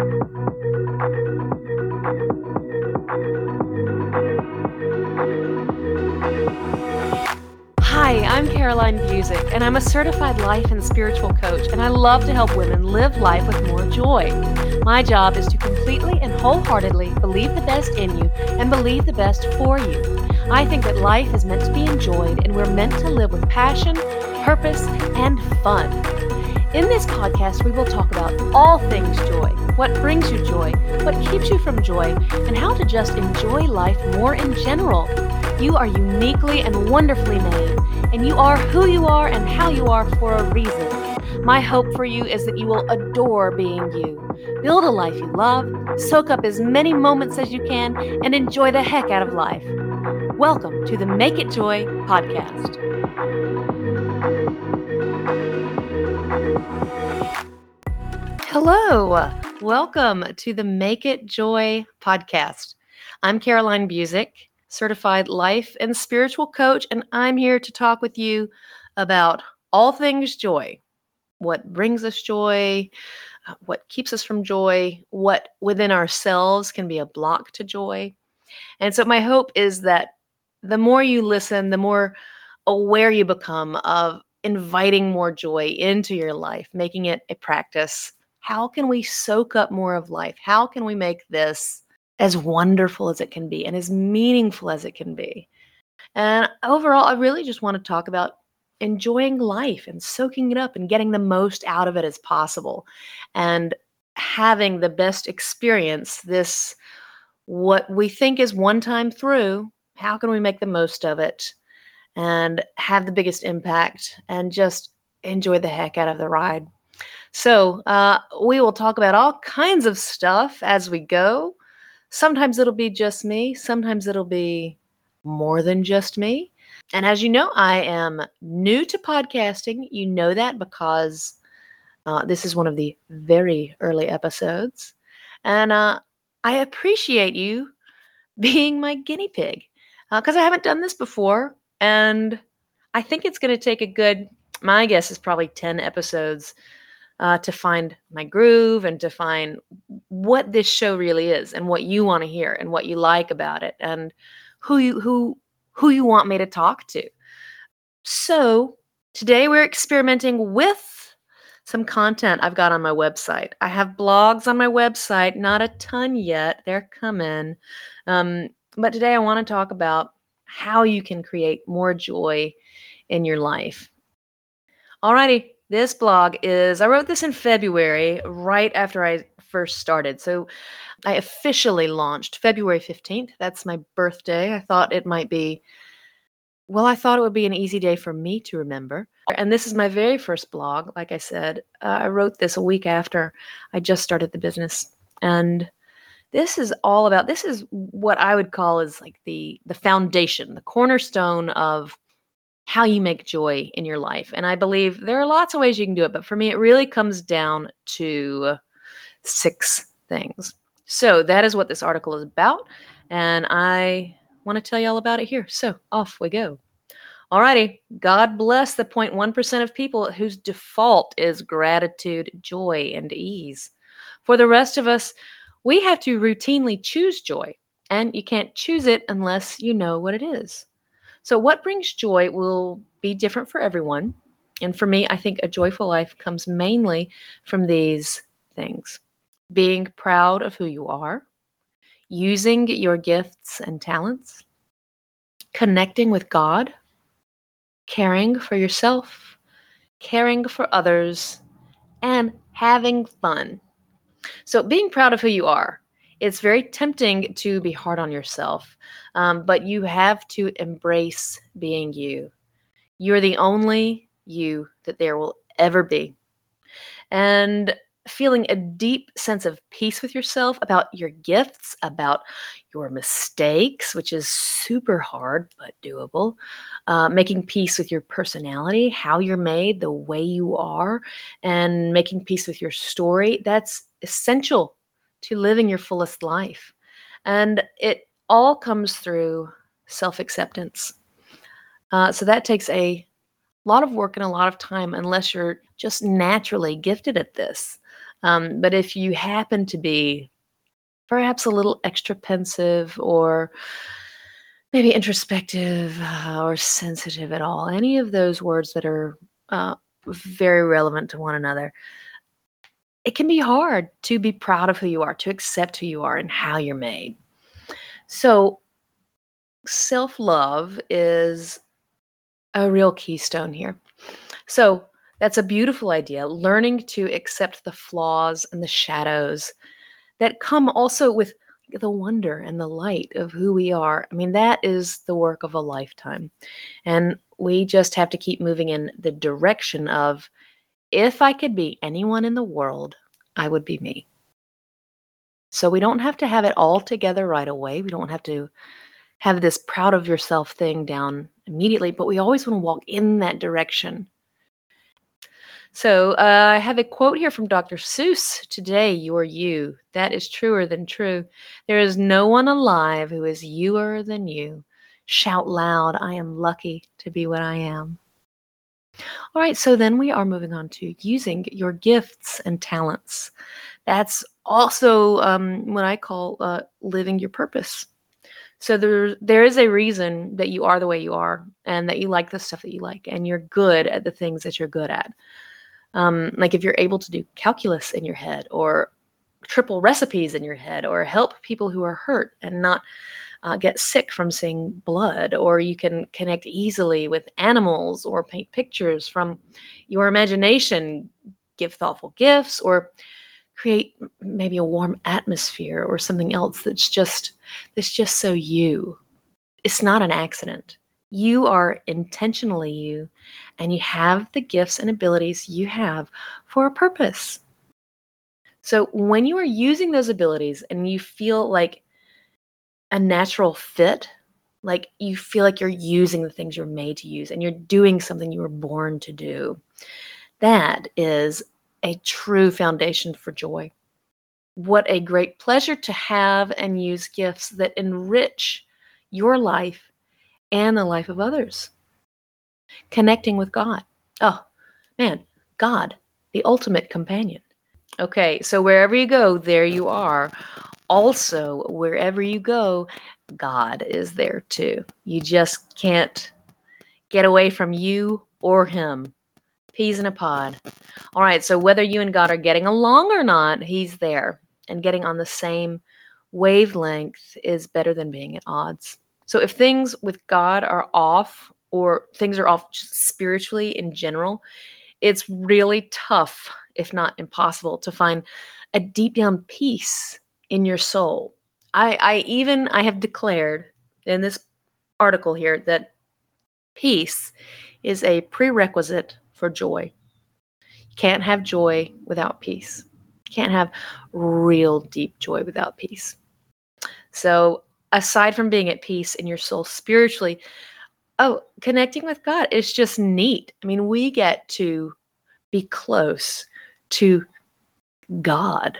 Hi, I'm Caroline Busick, and I'm a certified life and spiritual coach, and I love to help women live life with more joy. My job is to completely and wholeheartedly believe the best in you and believe the best for you. I think that life is meant to be enjoyed, and we're meant to live with passion, purpose, and fun. In this podcast, we will talk about all things joy what brings you joy, what keeps you from joy, and how to just enjoy life more in general. You are uniquely and wonderfully made, and you are who you are and how you are for a reason. My hope for you is that you will adore being you. Build a life you love, soak up as many moments as you can, and enjoy the heck out of life. Welcome to the Make It Joy podcast. Hello, welcome to the Make It Joy podcast. I'm Caroline Busick certified life and spiritual coach, and I'm here to talk with you about all things joy what brings us joy, uh, what keeps us from joy, what within ourselves can be a block to joy. And so, my hope is that the more you listen, the more aware you become of inviting more joy into your life, making it a practice. How can we soak up more of life? How can we make this as wonderful as it can be and as meaningful as it can be. And overall, I really just want to talk about enjoying life and soaking it up and getting the most out of it as possible and having the best experience this what we think is one time through how can we make the most of it and have the biggest impact and just enjoy the heck out of the ride so uh, we will talk about all kinds of stuff as we go Sometimes it'll be just me, sometimes it'll be more than just me. And as you know, I am new to podcasting. You know that because uh, this is one of the very early episodes. And uh, I appreciate you being my guinea pig because uh, I haven't done this before. And I think it's going to take a good, my guess is probably 10 episodes uh, to find my groove and to find what this show really is and what you want to hear and what you like about it and who you who who you want me to talk to. So today we're experimenting with some content I've got on my website. I have blogs on my website, not a ton yet. They're coming. Um, but today I want to talk about how you can create more joy in your life. Alrighty, this blog is, I wrote this in February, right after I first started. So I officially launched February 15th. That's my birthday. I thought it might be, well, I thought it would be an easy day for me to remember. And this is my very first blog. Like I said, uh, I wrote this a week after I just started the business. And this is all about this is what I would call is like the the foundation, the cornerstone of how you make joy in your life. And I believe there are lots of ways you can do it, but for me, it really comes down to six things. So that is what this article is about. And I want to tell you all about it here. So off we go. Alrighty. God bless the 0.1% of people whose default is gratitude, joy, and ease. For the rest of us, we have to routinely choose joy, and you can't choose it unless you know what it is. So, what brings joy will be different for everyone. And for me, I think a joyful life comes mainly from these things being proud of who you are, using your gifts and talents, connecting with God, caring for yourself, caring for others, and having fun. So, being proud of who you are it's very tempting to be hard on yourself, um, but you have to embrace being you. You're the only you that there will ever be. And feeling a deep sense of peace with yourself about your gifts, about your mistakes, which is super hard but doable. Uh, making peace with your personality, how you're made, the way you are, and making peace with your story. That's essential to living your fullest life. And it all comes through self acceptance. Uh, so that takes a lot of work and a lot of time unless you're just naturally gifted at this. Um, but if you happen to be perhaps a little extra pensive or maybe introspective uh, or sensitive at all, any of those words that are uh, very relevant to one another, it can be hard to be proud of who you are, to accept who you are and how you're made. So, self love is a real keystone here. So, that's a beautiful idea. Learning to accept the flaws and the shadows that come also with the wonder and the light of who we are. I mean, that is the work of a lifetime. And we just have to keep moving in the direction of if I could be anyone in the world, I would be me. So we don't have to have it all together right away. We don't have to have this proud of yourself thing down immediately, but we always want to walk in that direction. So uh, I have a quote here from Dr. Seuss Today, you are you. That is truer than true. There is no one alive who is youer than you. Shout loud, I am lucky to be what I am. All right, so then we are moving on to using your gifts and talents. That's also um, what I call uh, living your purpose. So there, there is a reason that you are the way you are, and that you like the stuff that you like, and you're good at the things that you're good at. Um, like if you're able to do calculus in your head, or triple recipes in your head, or help people who are hurt and not uh, get sick from seeing blood, or you can connect easily with animals or paint pictures from your imagination, give thoughtful gifts, or create maybe a warm atmosphere or something else that's just that's just so you. It's not an accident. You are intentionally you, and you have the gifts and abilities you have for a purpose. So when you are using those abilities and you feel like a natural fit like you feel like you're using the things you're made to use and you're doing something you were born to do. That is a true foundation for joy. What a great pleasure to have and use gifts that enrich your life and the life of others. Connecting with god. Oh man god the ultimate companion. Okay so wherever you go there you are also, wherever you go, God is there too. You just can't get away from you or Him. Peas in a pod. All right, so whether you and God are getting along or not, He's there. And getting on the same wavelength is better than being at odds. So if things with God are off, or things are off spiritually in general, it's really tough, if not impossible, to find a deep down peace in your soul. I, I even I have declared in this article here that peace is a prerequisite for joy. You can't have joy without peace. You can't have real deep joy without peace. So, aside from being at peace in your soul spiritually, oh, connecting with God is just neat. I mean, we get to be close to God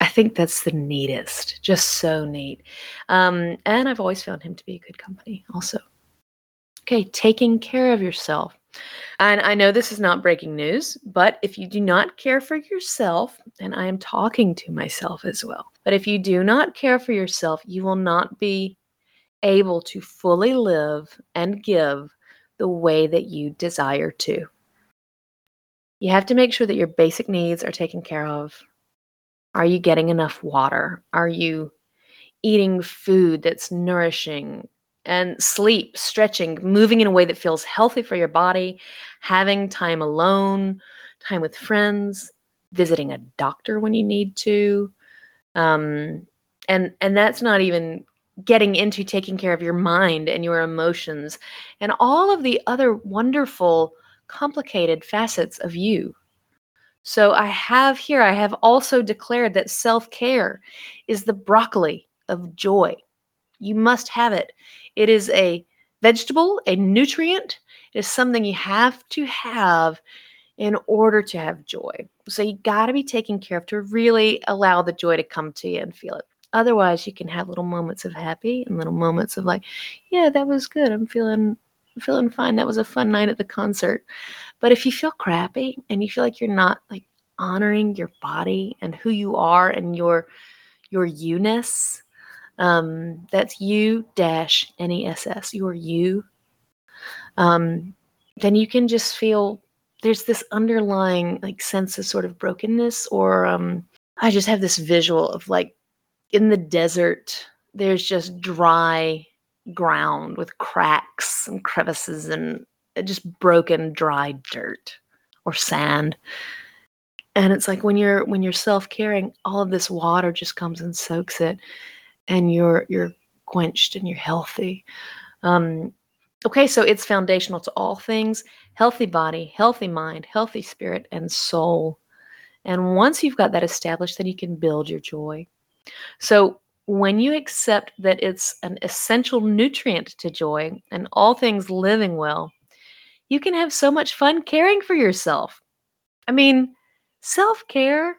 I think that's the neatest, just so neat. Um, and I've always found him to be a good company, also. Okay, taking care of yourself. And I know this is not breaking news, but if you do not care for yourself, and I am talking to myself as well, but if you do not care for yourself, you will not be able to fully live and give the way that you desire to. You have to make sure that your basic needs are taken care of are you getting enough water? Are you eating food that's nourishing? And sleep, stretching, moving in a way that feels healthy for your body, having time alone, time with friends, visiting a doctor when you need to. Um, and and that's not even getting into taking care of your mind and your emotions and all of the other wonderful complicated facets of you so I have here, I have also declared that self care is the broccoli of joy. You must have it. It is a vegetable, a nutrient. It is something you have to have in order to have joy. So you got to be taken care of to really allow the joy to come to you and feel it. Otherwise, you can have little moments of happy and little moments of like, yeah, that was good. I'm feeling feeling fine. That was a fun night at the concert. But if you feel crappy and you feel like you're not like honoring your body and who you are and your your you-ness. Um, that's you dash N-E-S-S, your you. Um, then you can just feel there's this underlying like sense of sort of brokenness or um I just have this visual of like in the desert, there's just dry ground with cracks and crevices and just broken, dry dirt or sand. And it's like when you're when you're self-caring, all of this water just comes and soaks it, and you're you're quenched and you're healthy. Um, okay, so it's foundational to all things: healthy body, healthy mind, healthy spirit, and soul. And once you've got that established, then you can build your joy. So when you accept that it's an essential nutrient to joy and all things living well, you can have so much fun caring for yourself. I mean, self care,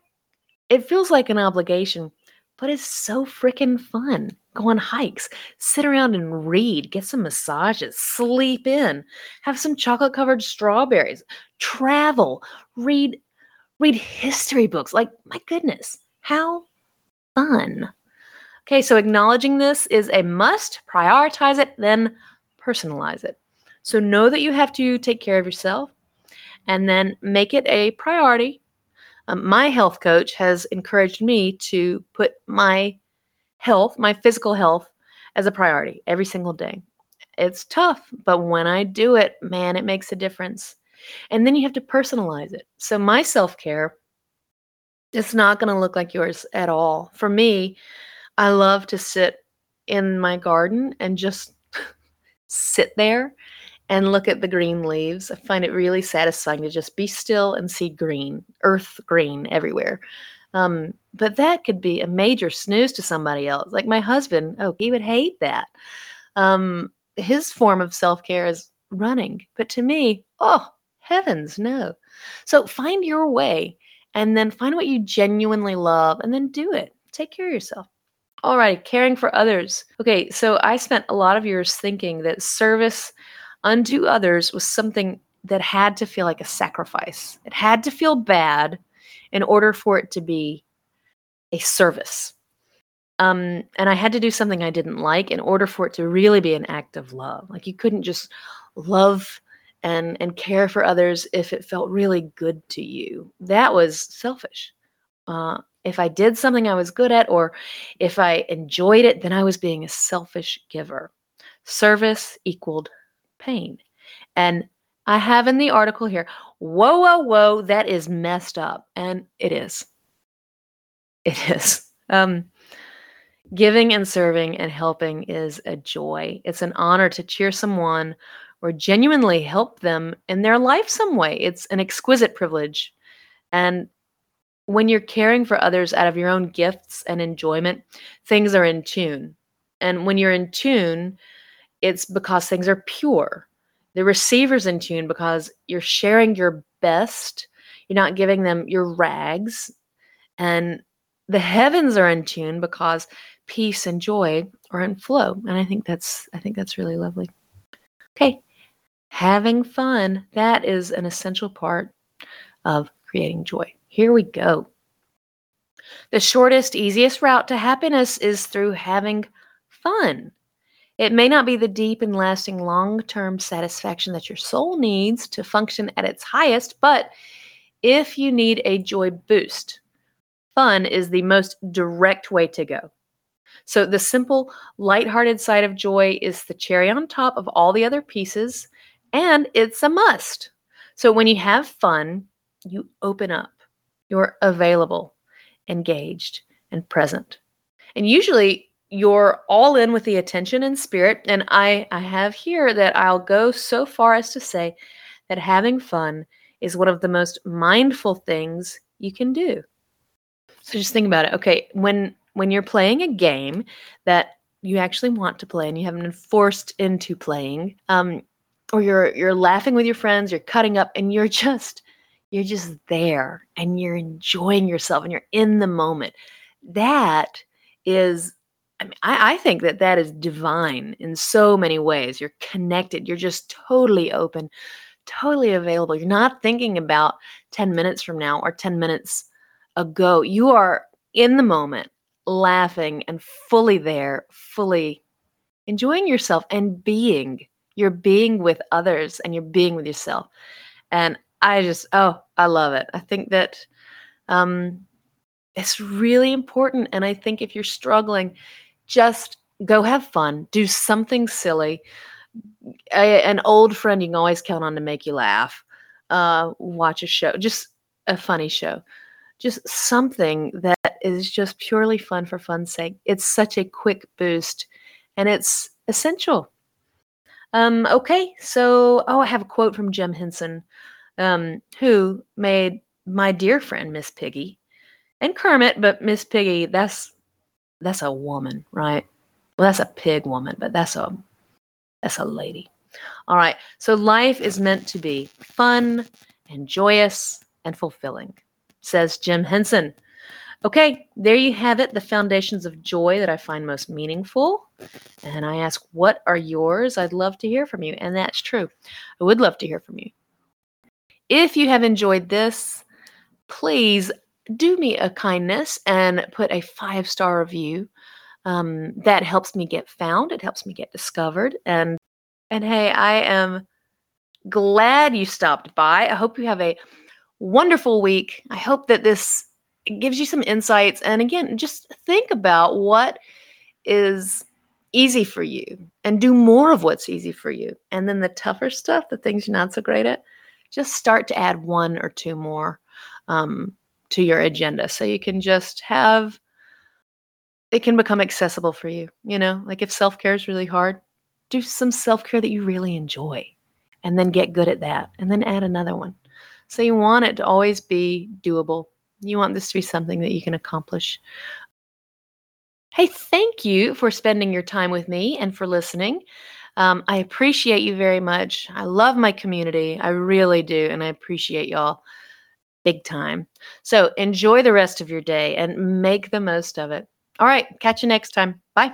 it feels like an obligation, but it's so freaking fun. Go on hikes, sit around and read, get some massages, sleep in, have some chocolate covered strawberries, travel, read read history books. Like, my goodness, how fun. Okay, so acknowledging this is a must. Prioritize it, then personalize it. So know that you have to take care of yourself and then make it a priority. Um, my health coach has encouraged me to put my health, my physical health, as a priority every single day. It's tough, but when I do it, man, it makes a difference. And then you have to personalize it. So my self care it's not going to look like yours at all. For me, I love to sit in my garden and just sit there and look at the green leaves. I find it really satisfying to just be still and see green, earth green everywhere. Um, but that could be a major snooze to somebody else. Like my husband, oh, he would hate that. Um, his form of self care is running. But to me, oh, heavens, no. So find your way and then find what you genuinely love and then do it. Take care of yourself. All right, caring for others. Okay, so I spent a lot of years thinking that service unto others was something that had to feel like a sacrifice. It had to feel bad in order for it to be a service. Um, and I had to do something I didn't like in order for it to really be an act of love. Like you couldn't just love and and care for others if it felt really good to you. That was selfish. Uh, if I did something I was good at, or if I enjoyed it, then I was being a selfish giver. Service equaled pain. And I have in the article here, whoa, whoa, whoa, that is messed up. And it is. It is. Um, giving and serving and helping is a joy. It's an honor to cheer someone or genuinely help them in their life some way. It's an exquisite privilege. And when you're caring for others out of your own gifts and enjoyment, things are in tune. And when you're in tune, it's because things are pure. The receiver's in tune because you're sharing your best. You're not giving them your rags. And the heavens are in tune because peace and joy are in flow. And I think that's I think that's really lovely. Okay having fun, that is an essential part of creating joy. Here we go. The shortest, easiest route to happiness is through having fun. It may not be the deep and lasting long term satisfaction that your soul needs to function at its highest, but if you need a joy boost, fun is the most direct way to go. So, the simple, lighthearted side of joy is the cherry on top of all the other pieces and it's a must. So when you have fun, you open up, you're available, engaged, and present. And usually you're all in with the attention and spirit. And I, I have here that I'll go so far as to say that having fun is one of the most mindful things you can do. So just think about it. Okay, when when you're playing a game that you actually want to play and you haven't been forced into playing, um, or you're you're laughing with your friends, you're cutting up and you're just you're just there and you're enjoying yourself and you're in the moment. That is I mean, I, I think that that is divine in so many ways. You're connected. You're just totally open, totally available. You're not thinking about 10 minutes from now or 10 minutes ago. You are in the moment, laughing and fully there, fully enjoying yourself and being. You're being with others and you're being with yourself. And I just, oh, I love it. I think that um, it's really important. And I think if you're struggling, just go have fun, do something silly. A, an old friend you can always count on to make you laugh. Uh, watch a show, just a funny show, just something that is just purely fun for fun's sake. It's such a quick boost and it's essential. Um, okay, so oh, I have a quote from Jim Henson, um, who made my dear friend Miss Piggy and Kermit, but Miss Piggy, that's that's a woman, right? Well, that's a pig woman, but that's a that's a lady. All right. So life is meant to be fun and joyous and fulfilling, says Jim Henson. Okay, there you have it, the foundations of joy that I find most meaningful. And I ask, what are yours? I'd love to hear from you. And that's true. I would love to hear from you. If you have enjoyed this, please do me a kindness and put a five star review. Um, that helps me get found. It helps me get discovered. And and hey, I am glad you stopped by. I hope you have a wonderful week. I hope that this gives you some insights. And again, just think about what is easy for you and do more of what's easy for you. And then the tougher stuff, the things you're not so great at, just start to add one or two more um, to your agenda so you can just have it can become accessible for you. You know, like if self care is really hard, do some self care that you really enjoy and then get good at that and then add another one. So you want it to always be doable you want this to be something that you can accomplish. Hey, thank you for spending your time with me and for listening. Um, I appreciate you very much. I love my community. I really do. And I appreciate y'all big time. So enjoy the rest of your day and make the most of it. All right. Catch you next time. Bye.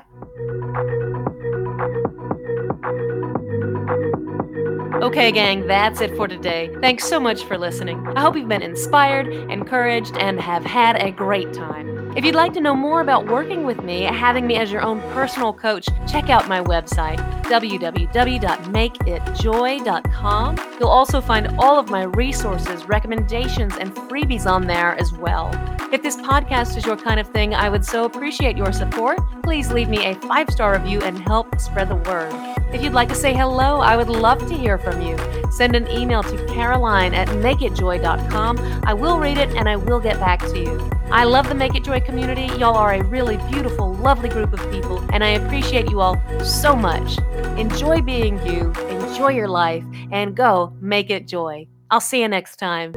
Okay, gang, that's it for today. Thanks so much for listening. I hope you've been inspired, encouraged, and have had a great time. If you'd like to know more about working with me, having me as your own personal coach, check out my website, www.makeitjoy.com. You'll also find all of my resources, recommendations, and freebies on there as well. If this podcast is your kind of thing, I would so appreciate your support. Please leave me a five star review and help spread the word. If you'd like to say hello, I would love to hear from you. Send an email to caroline at makeitjoy.com. I will read it and I will get back to you. I love the Make It Joy community. Y'all are a really beautiful, lovely group of people, and I appreciate you all so much. Enjoy being you, enjoy your life, and go make it joy. I'll see you next time.